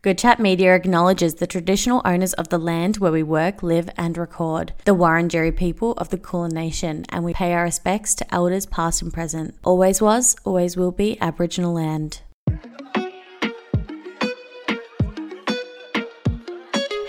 Good Chat Media acknowledges the traditional owners of the land where we work, live, and record, the Wurundjeri people of the Kulin Nation, and we pay our respects to elders past and present. Always was, always will be Aboriginal land.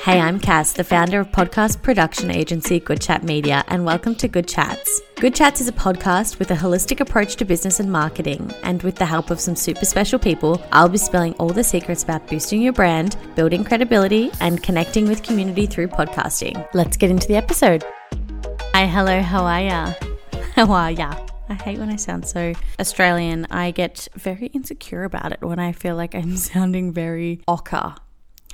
Hey, I'm Cass, the founder of podcast production agency Good Chat Media, and welcome to Good Chats. Good Chats is a podcast with a holistic approach to business and marketing, and with the help of some super special people, I'll be spilling all the secrets about boosting your brand, building credibility, and connecting with community through podcasting. Let's get into the episode. Hi, hello, how are ya? How are ya? I hate when I sound so Australian. I get very insecure about it when I feel like I'm sounding very ochre.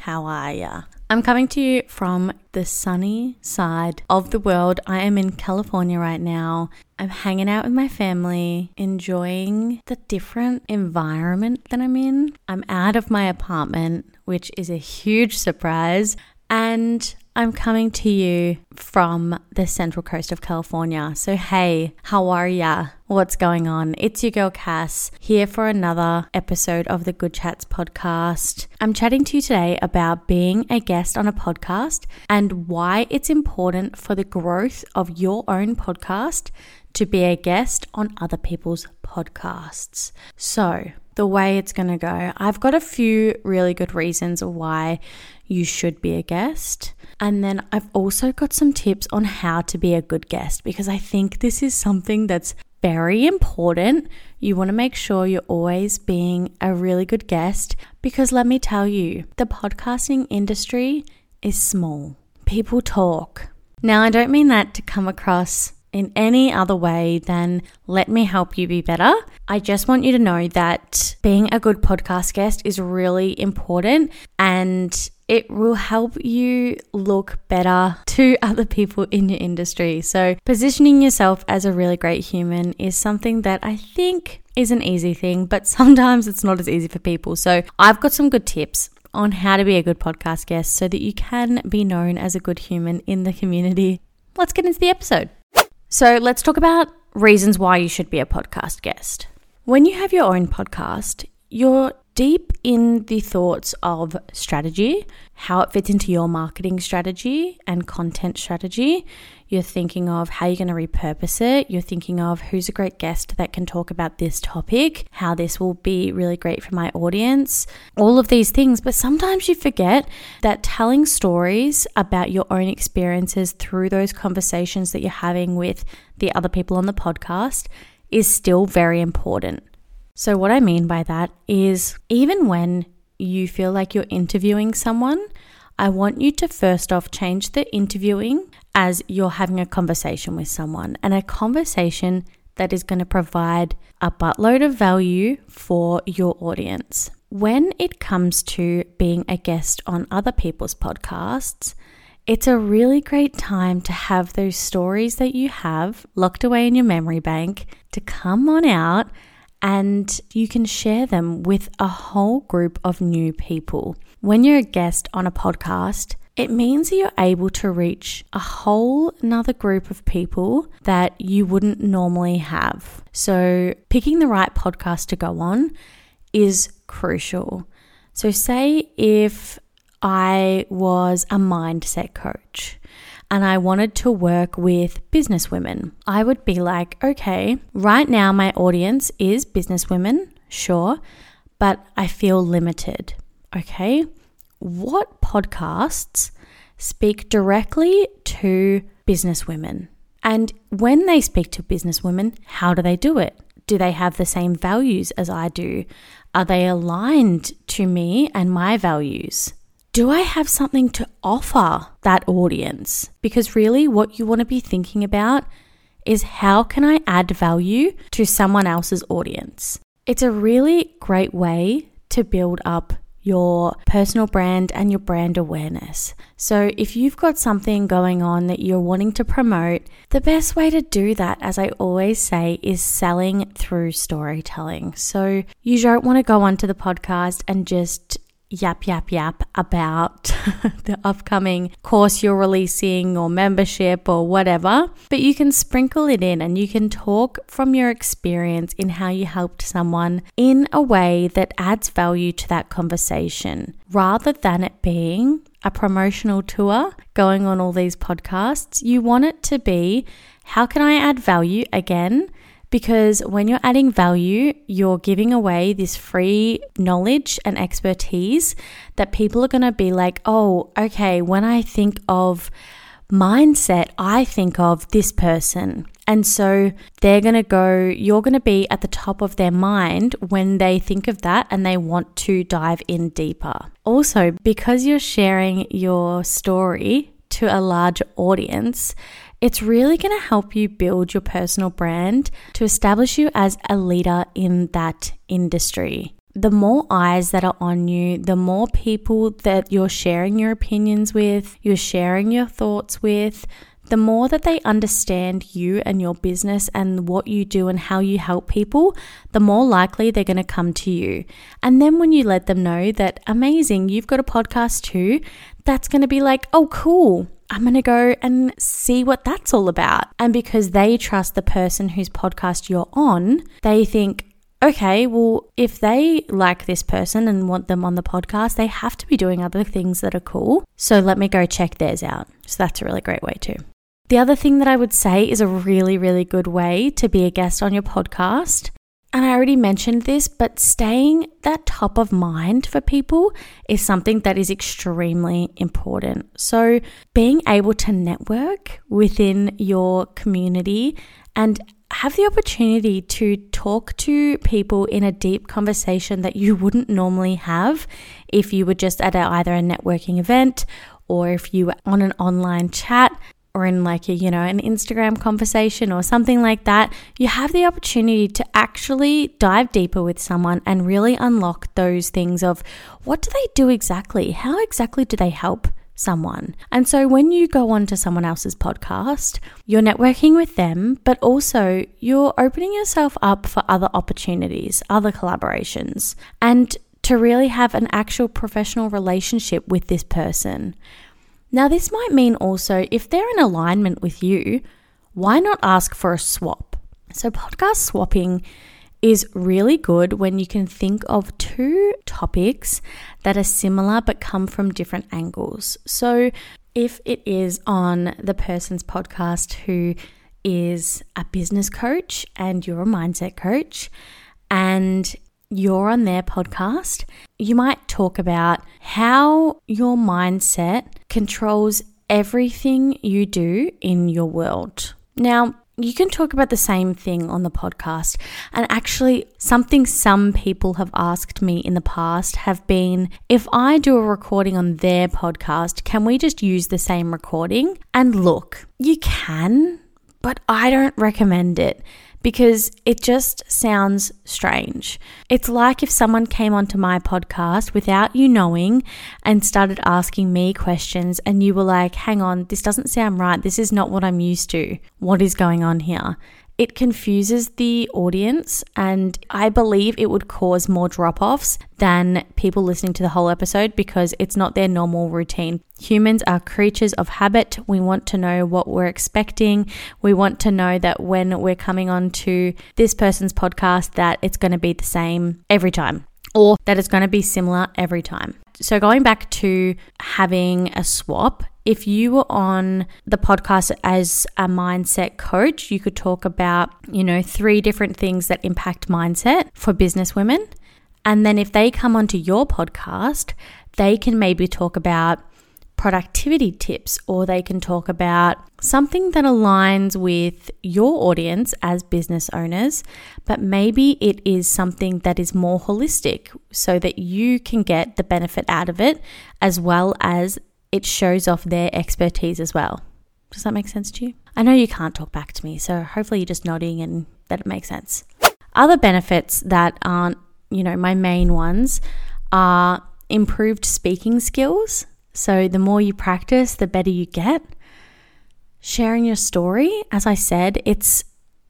How are ya? I'm coming to you from the sunny side of the world. I am in California right now. I'm hanging out with my family, enjoying the different environment that I'm in. I'm out of my apartment, which is a huge surprise. And I'm coming to you from the central coast of California. So, hey, how are ya? What's going on? It's your girl Cass here for another episode of the Good Chats podcast. I'm chatting to you today about being a guest on a podcast and why it's important for the growth of your own podcast to be a guest on other people's podcasts. So, the way it's going to go, I've got a few really good reasons why you should be a guest. And then I've also got some tips on how to be a good guest because I think this is something that's very important. You want to make sure you're always being a really good guest because let me tell you, the podcasting industry is small. People talk. Now, I don't mean that to come across in any other way than let me help you be better. I just want you to know that being a good podcast guest is really important and it will help you look better to other people in your industry. So, positioning yourself as a really great human is something that I think is an easy thing, but sometimes it's not as easy for people. So, I've got some good tips on how to be a good podcast guest so that you can be known as a good human in the community. Let's get into the episode. So, let's talk about reasons why you should be a podcast guest. When you have your own podcast, you're deep in the thoughts of strategy, how it fits into your marketing strategy and content strategy. You're thinking of how you're going to repurpose it. You're thinking of who's a great guest that can talk about this topic, how this will be really great for my audience, all of these things. But sometimes you forget that telling stories about your own experiences through those conversations that you're having with the other people on the podcast is still very important. So, what I mean by that is even when you feel like you're interviewing someone, I want you to first off change the interviewing as you're having a conversation with someone and a conversation that is going to provide a buttload of value for your audience. When it comes to being a guest on other people's podcasts, it's a really great time to have those stories that you have locked away in your memory bank to come on out and you can share them with a whole group of new people. When you're a guest on a podcast, it means that you're able to reach a whole another group of people that you wouldn't normally have. So, picking the right podcast to go on is crucial. So, say if I was a mindset coach and I wanted to work with business women, I would be like, okay, right now my audience is business women, sure, but I feel limited. Okay, what podcasts speak directly to business women? And when they speak to business women, how do they do it? Do they have the same values as I do? Are they aligned to me and my values? Do I have something to offer that audience? Because really, what you want to be thinking about is how can I add value to someone else's audience? It's a really great way to build up your personal brand and your brand awareness. So, if you've got something going on that you're wanting to promote, the best way to do that, as I always say, is selling through storytelling. So, you don't want to go onto the podcast and just yap, yap, yap about the upcoming course you're releasing or membership or whatever, but you can sprinkle it in and you can talk from your experience in how you helped someone in a way that adds value to that conversation rather than it being a promotional tour going on all these podcasts. You want it to be how can I add value again? Because when you're adding value, you're giving away this free knowledge and expertise that people are going to be like, oh, okay, when I think of mindset, I think of this person. And so they're going to go, you're going to be at the top of their mind when they think of that and they want to dive in deeper. Also, because you're sharing your story to a large audience, it's really going to help you build your personal brand to establish you as a leader in that industry. The more eyes that are on you, the more people that you're sharing your opinions with, you're sharing your thoughts with, the more that they understand you and your business and what you do and how you help people, the more likely they're going to come to you. And then when you let them know that, amazing, you've got a podcast too, that's going to be like, oh, cool. I'm going to go and see what that's all about. And because they trust the person whose podcast you're on, they think, okay, well, if they like this person and want them on the podcast, they have to be doing other things that are cool. So let me go check theirs out. So that's a really great way too. The other thing that I would say is a really, really good way to be a guest on your podcast and I already mentioned this, but staying that top of mind for people is something that is extremely important. So, being able to network within your community and have the opportunity to talk to people in a deep conversation that you wouldn't normally have if you were just at a, either a networking event or if you were on an online chat or in like a, you know, an Instagram conversation or something like that, you have the opportunity to actually dive deeper with someone and really unlock those things of what do they do exactly? How exactly do they help? someone. And so when you go onto someone else's podcast, you're networking with them, but also you're opening yourself up for other opportunities, other collaborations, and to really have an actual professional relationship with this person. Now, this might mean also if they're in alignment with you, why not ask for a swap? So, podcast swapping is really good when you can think of two topics that are similar but come from different angles. So, if it is on the person's podcast who is a business coach and you're a mindset coach, and you're on their podcast, you might talk about how your mindset controls everything you do in your world. Now, you can talk about the same thing on the podcast. And actually, something some people have asked me in the past have been if I do a recording on their podcast, can we just use the same recording? And look, you can, but I don't recommend it because it just sounds strange. It's like if someone came onto my podcast without you knowing and started asking me questions, and you were like, hang on, this doesn't sound right. This is not what I'm used to. What is going on here? It confuses the audience, and I believe it would cause more drop offs than people listening to the whole episode because it's not their normal routine. Humans are creatures of habit. We want to know what we're expecting. We want to know that when we're coming on to this person's podcast that it's going to be the same every time or that it's going to be similar every time. So going back to having a swap, if you were on the podcast as a mindset coach, you could talk about, you know, three different things that impact mindset for business women. And then if they come onto your podcast, they can maybe talk about productivity tips or they can talk about something that aligns with your audience as business owners, but maybe it is something that is more holistic so that you can get the benefit out of it as well as it shows off their expertise as well. Does that make sense to you? I know you can't talk back to me, so hopefully you're just nodding and that it makes sense. Other benefits that aren't, you know, my main ones are improved speaking skills. So the more you practice, the better you get. Sharing your story, as I said, it's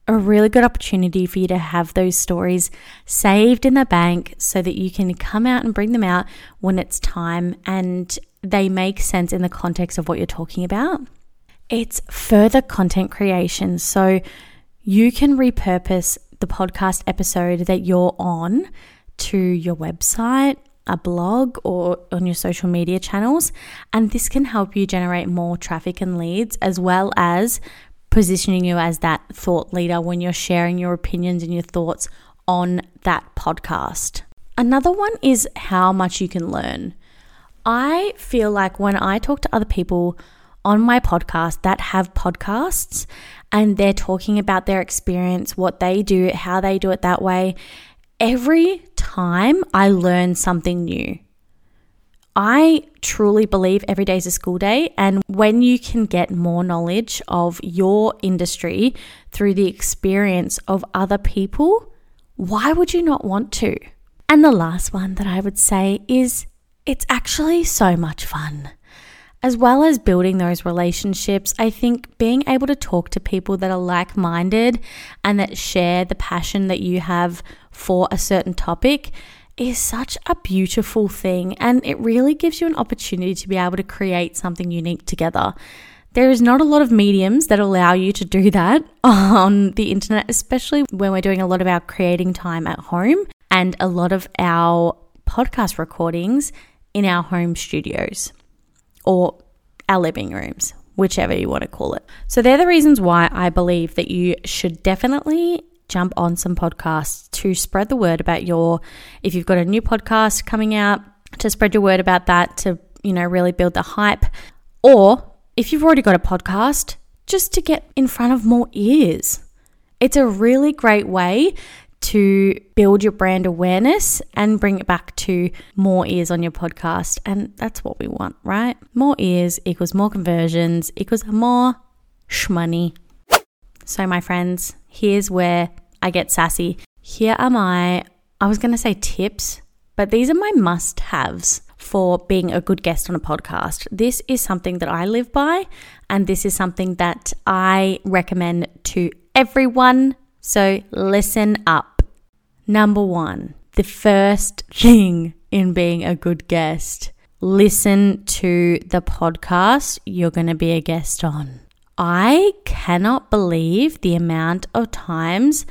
a really good opportunity for you to have those stories saved in the bank so that you can come out and bring them out when it's time and they make sense in the context of what you're talking about. It's further content creation. So you can repurpose the podcast episode that you're on to your website, a blog, or on your social media channels. And this can help you generate more traffic and leads as well as positioning you as that thought leader when you're sharing your opinions and your thoughts on that podcast. Another one is how much you can learn. I feel like when I talk to other people on my podcast that have podcasts and they're talking about their experience, what they do, how they do it that way, every time I learn something new. I truly believe every day is a school day. And when you can get more knowledge of your industry through the experience of other people, why would you not want to? And the last one that I would say is it's actually so much fun. As well as building those relationships, I think being able to talk to people that are like minded and that share the passion that you have for a certain topic is such a beautiful thing and it really gives you an opportunity to be able to create something unique together. There is not a lot of mediums that allow you to do that on the internet, especially when we're doing a lot of our creating time at home and a lot of our podcast recordings in our home studios or our living rooms, whichever you want to call it. So, they're the reasons why I believe that you should definitely jump on some podcasts to spread the word about your, if you've got a new podcast coming out, to spread your word about that, to, you know, really build the hype. Or if you've already got a podcast, just to get in front of more ears. It's a really great way to build your brand awareness and bring it back to more ears on your podcast. And that's what we want, right? More ears equals more conversions equals more shmoney. So, my friends, here's where I get sassy. Here are my, I was going to say tips, but these are my must haves for being a good guest on a podcast. This is something that I live by, and this is something that I recommend to everyone. So, listen up. Number one, the first thing in being a good guest listen to the podcast you're going to be a guest on. I cannot believe the amount of times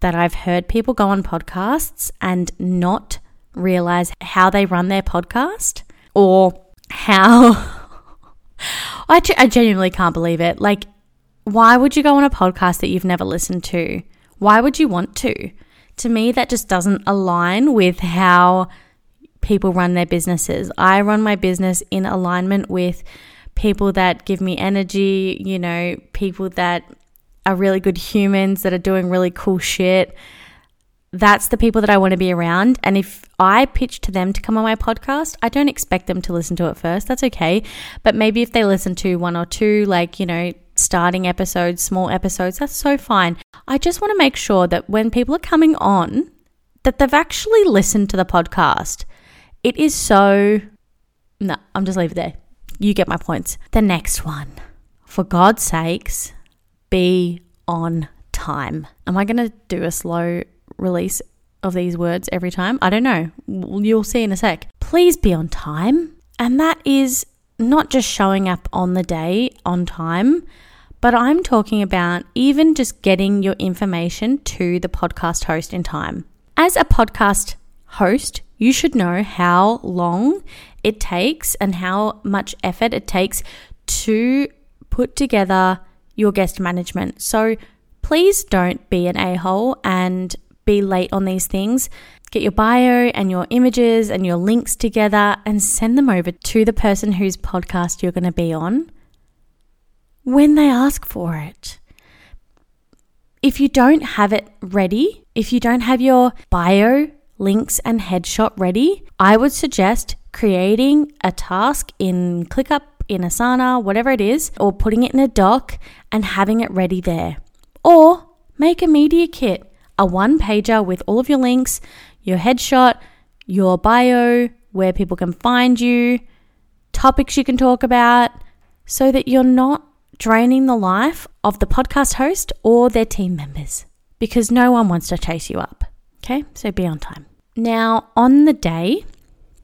that I've heard people go on podcasts and not realize how they run their podcast or how I, I genuinely can't believe it. Like, why would you go on a podcast that you've never listened to? Why would you want to? To me, that just doesn't align with how people run their businesses. I run my business in alignment with people that give me energy, you know, people that are really good humans that are doing really cool shit. That's the people that I want to be around. And if I pitch to them to come on my podcast, I don't expect them to listen to it first. That's okay. But maybe if they listen to one or two, like, you know, starting episodes, small episodes, that's so fine. I just want to make sure that when people are coming on, that they've actually listened to the podcast. It is so. No, I'm just leave it there. You get my points. The next one. For God's sakes, be on time. Am I going to do a slow release of these words every time? I don't know. You'll see in a sec. Please be on time. And that is not just showing up on the day on time, but I'm talking about even just getting your information to the podcast host in time. As a podcast host, you should know how long it takes and how much effort it takes to put together your guest management. So please don't be an a hole and be late on these things. Get your bio and your images and your links together and send them over to the person whose podcast you're going to be on when they ask for it. If you don't have it ready, if you don't have your bio links, and headshot ready, I would suggest creating a task in ClickUp, in Asana, whatever it is, or putting it in a doc and having it ready there. Or make a media kit, a one pager with all of your links, your headshot, your bio, where people can find you, topics you can talk about, so that you're not draining the life of the podcast host or their team members because no one wants to chase you up. Okay, so be on time. Now, on the day,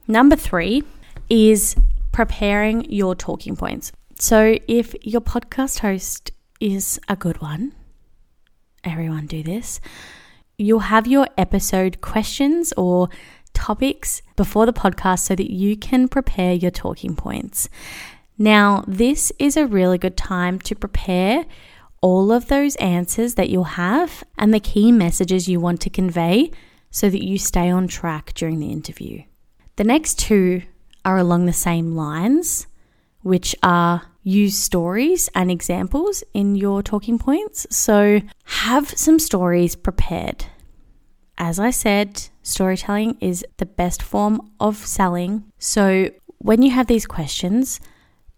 number three is preparing your talking points. So, if your podcast host is a good one, everyone do this, you'll have your episode questions or topics before the podcast so that you can prepare your talking points. Now, this is a really good time to prepare all of those answers that you'll have and the key messages you want to convey so that you stay on track during the interview. The next two are along the same lines, which are use stories and examples in your talking points. So have some stories prepared. As I said, storytelling is the best form of selling. So when you have these questions,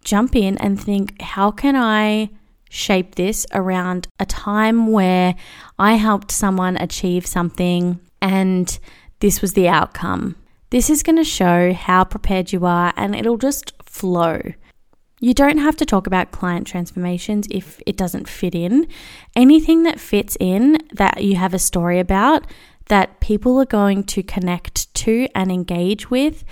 jump in and think how can I shape this around a time where I helped someone achieve something and this was the outcome. This is going to show how prepared you are and it'll just flow. You don't have to talk about client transformations if it doesn't fit in. Anything that fits in that you have a story about that people are going to connect to and engage with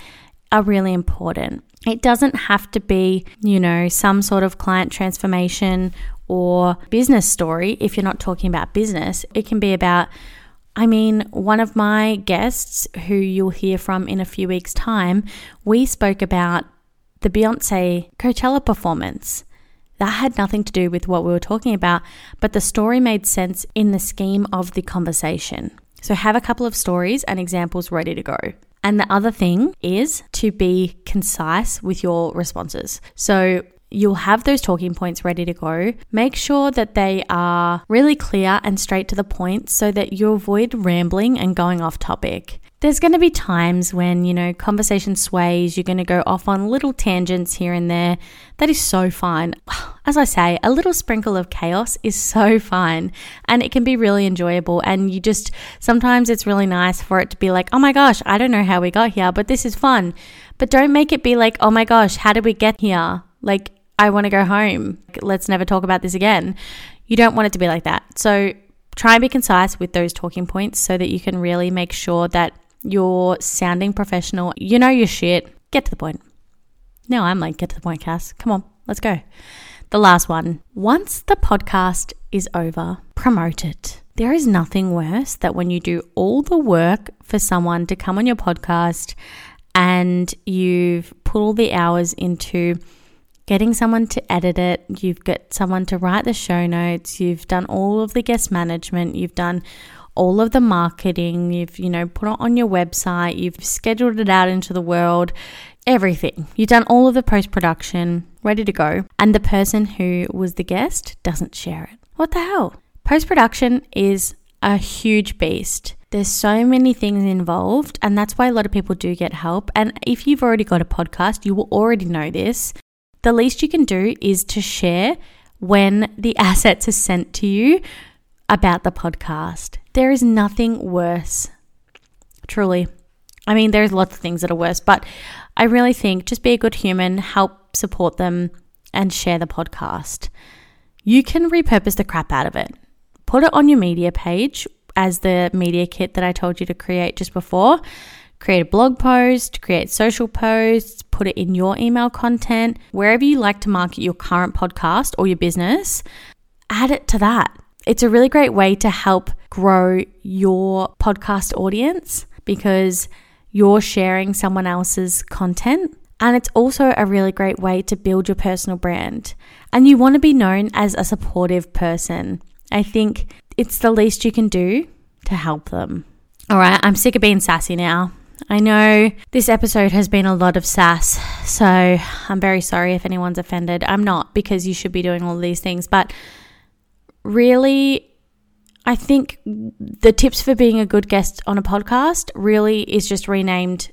are really important. It doesn't have to be, you know, some sort of client transformation or business story if you're not talking about business. It can be about, I mean, one of my guests who you'll hear from in a few weeks' time, we spoke about the Beyonce Coachella performance. That had nothing to do with what we were talking about, but the story made sense in the scheme of the conversation. So have a couple of stories and examples ready to go. And the other thing is to be concise with your responses. So you'll have those talking points ready to go. Make sure that they are really clear and straight to the point so that you avoid rambling and going off topic there's going to be times when, you know, conversation sways, you're going to go off on little tangents here and there. That is so fine. As I say, a little sprinkle of chaos is so fine and it can be really enjoyable. And you just, sometimes it's really nice for it to be like, oh my gosh, I don't know how we got here, but this is fun. But don't make it be like, oh my gosh, how did we get here? Like, I want to go home. Let's never talk about this again. You don't want it to be like that. So try and be concise with those talking points so that you can really make sure that you're sounding professional, you know your shit, get to the point. No, I'm like, get to the point, Cass. Come on, let's go. The last one. Once the podcast is over, promote it. There is nothing worse that when you do all the work for someone to come on your podcast and you've put all the hours into getting someone to edit it, you've got someone to write the show notes, you've done all of the guest management, you've done all of the marketing, you've, you know, put it on your website, you've scheduled it out into the world, everything. You've done all of the post production, ready to go, and the person who was the guest doesn't share it. What the hell? Post production is a huge beast. There's so many things involved, and that's why a lot of people do get help. And if you've already got a podcast, you will already know this. The least you can do is to share when the assets are sent to you about the podcast. There is nothing worse, truly. I mean, there's lots of things that are worse, but I really think just be a good human, help support them, and share the podcast. You can repurpose the crap out of it. Put it on your media page as the media kit that I told you to create just before. Create a blog post, create social posts, put it in your email content, wherever you like to market your current podcast or your business, add it to that. It's a really great way to help grow your podcast audience because you're sharing someone else's content. And it's also a really great way to build your personal brand. And you want to be known as a supportive person. I think it's the least you can do to help them. All right, I'm sick of being sassy now. I know this episode has been a lot of sass, so I'm very sorry if anyone's offended. I'm not because you should be doing all these things, but really, I think the tips for being a good guest on a podcast really is just renamed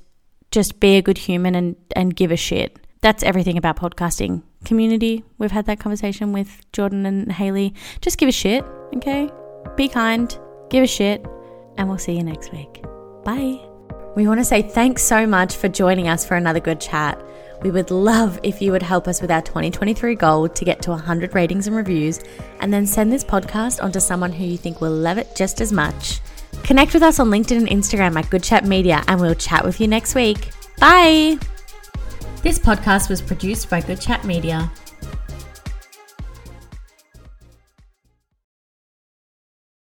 just be a good human and, and give a shit. That's everything about podcasting. Community, we've had that conversation with Jordan and Haley. Just give a shit, okay? Be kind, give a shit, and we'll see you next week. Bye. We want to say thanks so much for joining us for another good chat. We would love if you would help us with our 2023 goal to get to 100 ratings and reviews, and then send this podcast onto someone who you think will love it just as much. Connect with us on LinkedIn and Instagram at Good Chat Media, and we'll chat with you next week. Bye! This podcast was produced by Good Chat Media.